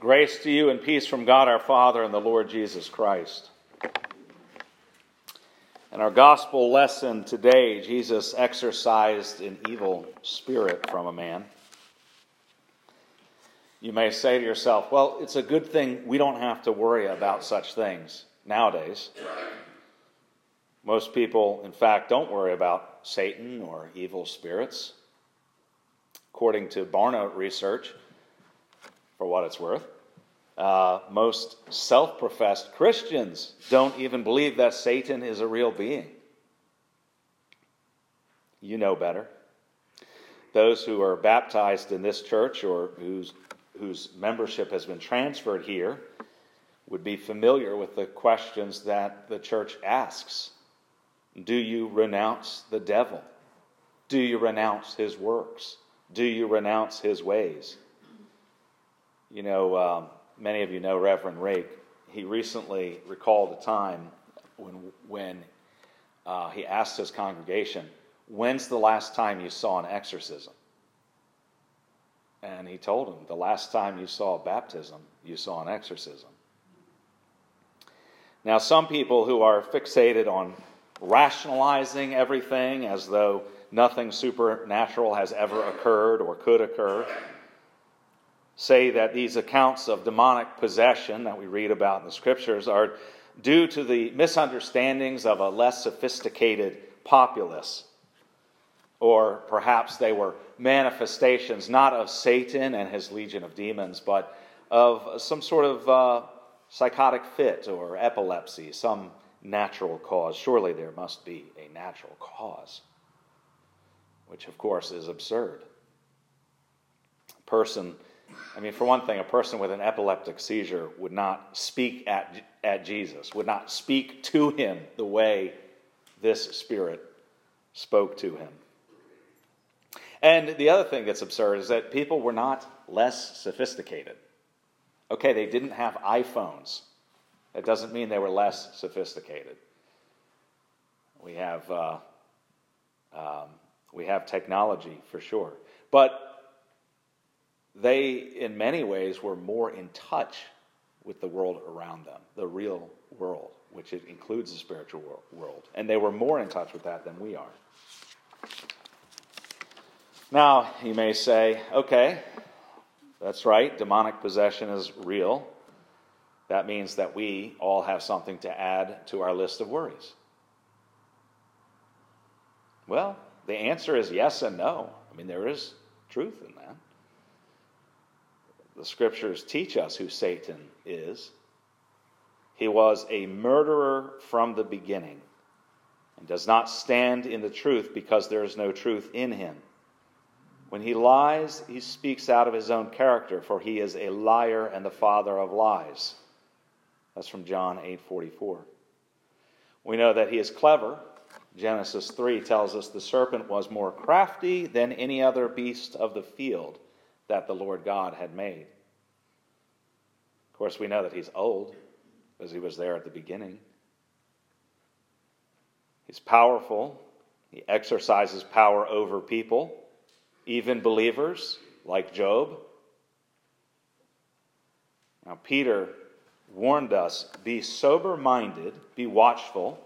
Grace to you and peace from God our Father and the Lord Jesus Christ. In our gospel lesson today, Jesus exorcised an evil spirit from a man. You may say to yourself, well, it's a good thing we don't have to worry about such things nowadays. Most people, in fact, don't worry about Satan or evil spirits. According to Barna research, for what it's worth. Uh, most self professed Christians don't even believe that Satan is a real being. You know better. Those who are baptized in this church or whose, whose membership has been transferred here would be familiar with the questions that the church asks Do you renounce the devil? Do you renounce his works? Do you renounce his ways? You know, um, many of you know Reverend Rake. He recently recalled a time when, when uh, he asked his congregation, When's the last time you saw an exorcism? And he told them, The last time you saw a baptism, you saw an exorcism. Now, some people who are fixated on rationalizing everything as though nothing supernatural has ever occurred or could occur say that these accounts of demonic possession that we read about in the scriptures are due to the misunderstandings of a less sophisticated populace. Or perhaps they were manifestations not of Satan and his legion of demons, but of some sort of uh, psychotic fit or epilepsy, some natural cause. Surely there must be a natural cause, which of course is absurd. A person I mean, for one thing, a person with an epileptic seizure would not speak at, at Jesus, would not speak to him the way this spirit spoke to him. And the other thing that's absurd is that people were not less sophisticated. Okay, they didn't have iPhones. That doesn't mean they were less sophisticated. We have, uh, um, we have technology for sure. But they, in many ways, were more in touch with the world around them, the real world, which includes the spiritual world. And they were more in touch with that than we are. Now, you may say, okay, that's right, demonic possession is real. That means that we all have something to add to our list of worries. Well, the answer is yes and no. I mean, there is truth in that. The scriptures teach us who Satan is. He was a murderer from the beginning and does not stand in the truth because there is no truth in him. When he lies, he speaks out of his own character, for he is a liar and the father of lies. That's from John 8:44. We know that he is clever. Genesis 3 tells us the serpent was more crafty than any other beast of the field that the Lord God had made. Of course, we know that he's old, as he was there at the beginning. He's powerful, he exercises power over people, even believers like Job. Now, Peter warned us be sober minded, be watchful.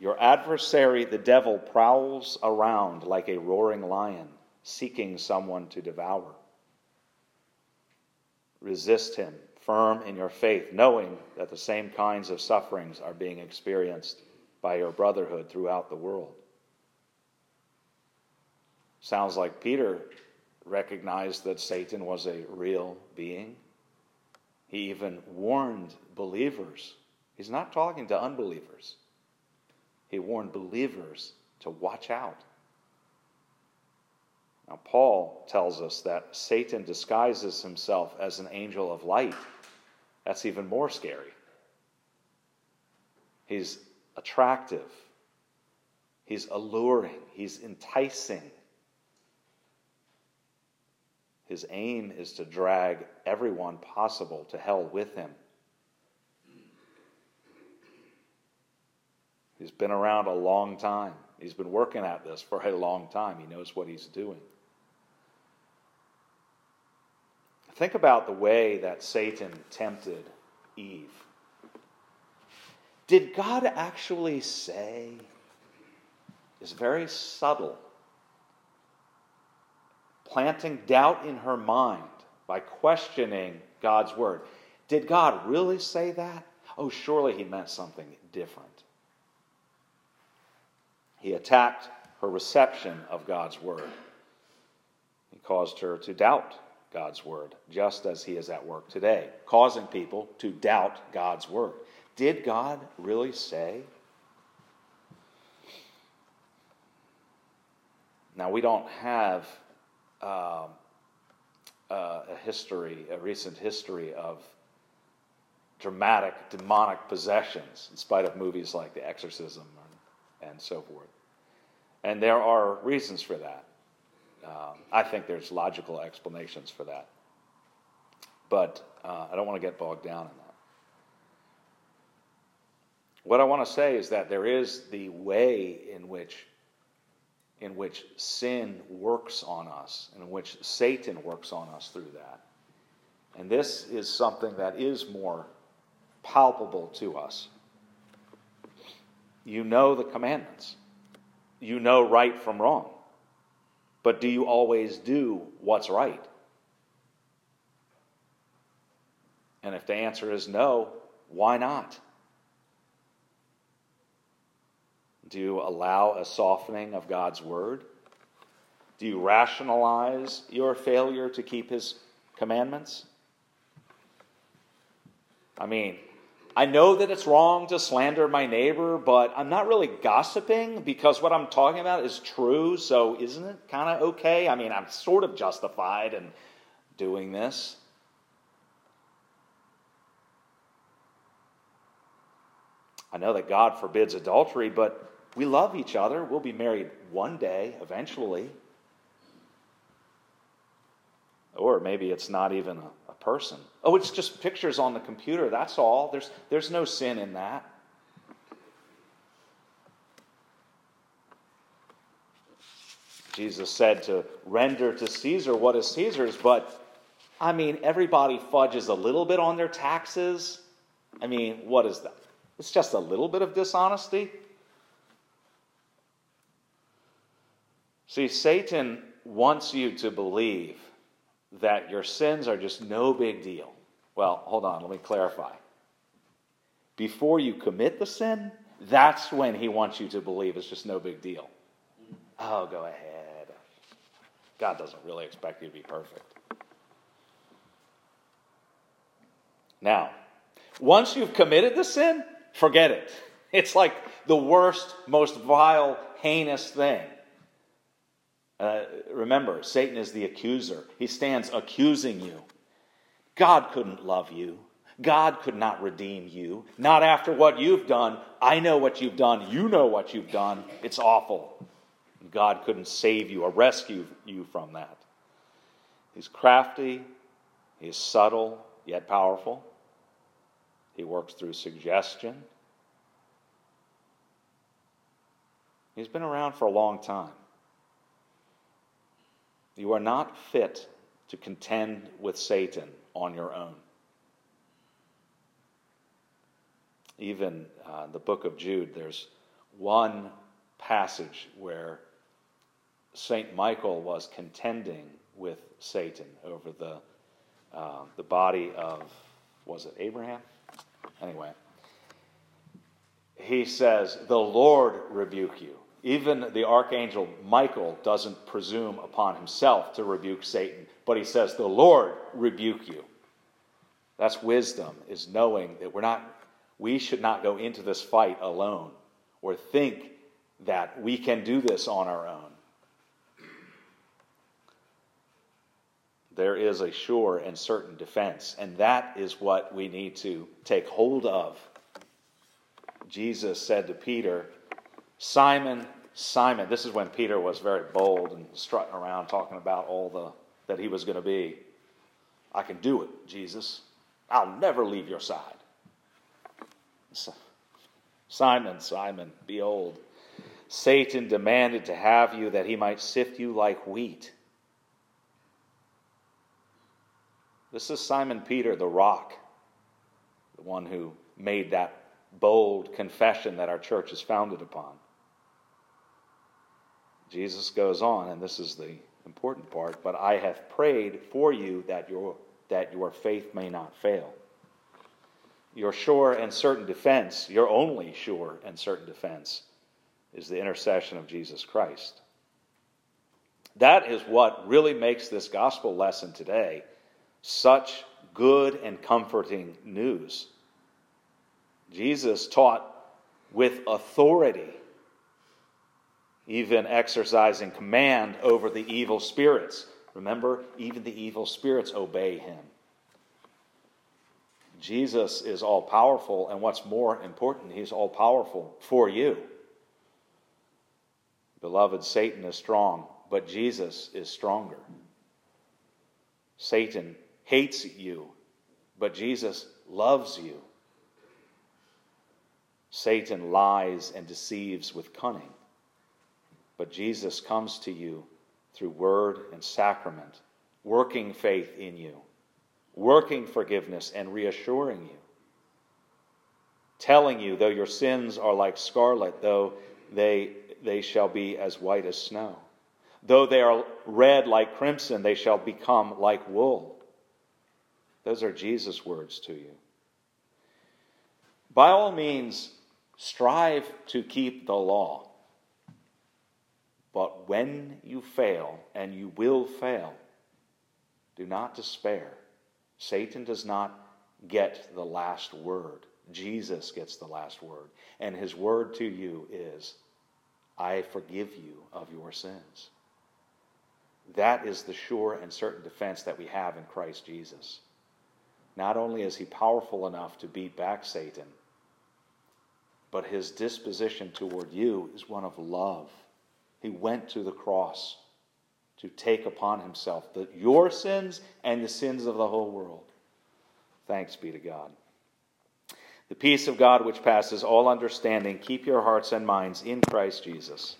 Your adversary, the devil, prowls around like a roaring lion, seeking someone to devour. Resist him, firm in your faith, knowing that the same kinds of sufferings are being experienced by your brotherhood throughout the world. Sounds like Peter recognized that Satan was a real being. He even warned believers. He's not talking to unbelievers. He warned believers to watch out. Now, Paul tells us that Satan disguises himself as an angel of light. That's even more scary. He's attractive, he's alluring, he's enticing. His aim is to drag everyone possible to hell with him. He's been around a long time. He's been working at this for a long time. He knows what he's doing. Think about the way that Satan tempted Eve. Did God actually say? Is very subtle, planting doubt in her mind by questioning God's word. Did God really say that? Oh, surely he meant something different. He attacked her reception of God's word. He caused her to doubt God's word, just as he is at work today, causing people to doubt God's word. Did God really say? Now, we don't have uh, uh, a history, a recent history of dramatic demonic possessions, in spite of movies like The Exorcism and so forth. And there are reasons for that. Um, I think there's logical explanations for that. But uh, I don't want to get bogged down in that. What I want to say is that there is the way in which in which sin works on us, in which Satan works on us through that. And this is something that is more palpable to us. You know the commandments, you know right from wrong. But do you always do what's right? And if the answer is no, why not? Do you allow a softening of God's word? Do you rationalize your failure to keep his commandments? I mean, I know that it's wrong to slander my neighbor, but I'm not really gossiping because what I'm talking about is true, so isn't it kind of okay? I mean, I'm sort of justified in doing this. I know that God forbids adultery, but we love each other. We'll be married one day, eventually. Or maybe it's not even a, a, person. Oh, it's just pictures on the computer. That's all. There's, there's no sin in that. Jesus said to render to Caesar what is Caesar's, but I mean, everybody fudges a little bit on their taxes. I mean, what is that? It's just a little bit of dishonesty. See, Satan wants you to believe that your sins are just no big deal. Well, hold on, let me clarify. Before you commit the sin, that's when he wants you to believe it's just no big deal. Oh, go ahead. God doesn't really expect you to be perfect. Now, once you've committed the sin, forget it. It's like the worst, most vile, heinous thing. Uh, remember, Satan is the accuser. He stands accusing you. God couldn't love you. God could not redeem you. Not after what you've done. I know what you've done. You know what you've done. It's awful. God couldn't save you or rescue you from that. He's crafty, he's subtle, yet powerful. He works through suggestion. He's been around for a long time. You are not fit to contend with Satan on your own. Even uh, the book of Jude, there's one passage where St. Michael was contending with Satan over the, uh, the body of, was it Abraham? Anyway, he says, The Lord rebuke you. Even the archangel Michael doesn't presume upon himself to rebuke Satan, but he says, The Lord rebuke you. That's wisdom, is knowing that we're not, we should not go into this fight alone or think that we can do this on our own. There is a sure and certain defense, and that is what we need to take hold of. Jesus said to Peter, Simon, Simon, this is when Peter was very bold and strutting around talking about all the that he was going to be. I can do it, Jesus. I'll never leave your side. Simon, Simon, behold, Satan demanded to have you that he might sift you like wheat. This is Simon Peter, the rock, the one who made that bold confession that our church is founded upon. Jesus goes on, and this is the important part, but I have prayed for you that your, that your faith may not fail. Your sure and certain defense, your only sure and certain defense, is the intercession of Jesus Christ. That is what really makes this gospel lesson today such good and comforting news. Jesus taught with authority, even exercising command over the evil spirits. Remember, even the evil spirits obey him. Jesus is all powerful, and what's more important, he's all powerful for you. Beloved, Satan is strong, but Jesus is stronger. Satan hates you, but Jesus loves you. Satan lies and deceives with cunning, but Jesus comes to you through word and sacrament, working faith in you, working forgiveness and reassuring you, telling you, though your sins are like scarlet, though they, they shall be as white as snow. Though they are red like crimson, they shall become like wool. Those are Jesus' words to you. By all means, strive to keep the law. But when you fail, and you will fail, do not despair. Satan does not get the last word. Jesus gets the last word. And his word to you is, I forgive you of your sins. That is the sure and certain defense that we have in Christ Jesus. Not only is he powerful enough to beat back Satan, but his disposition toward you is one of love. He went to the cross to take upon himself the, your sins and the sins of the whole world. Thanks be to God. The peace of God, which passes all understanding, keep your hearts and minds in Christ Jesus.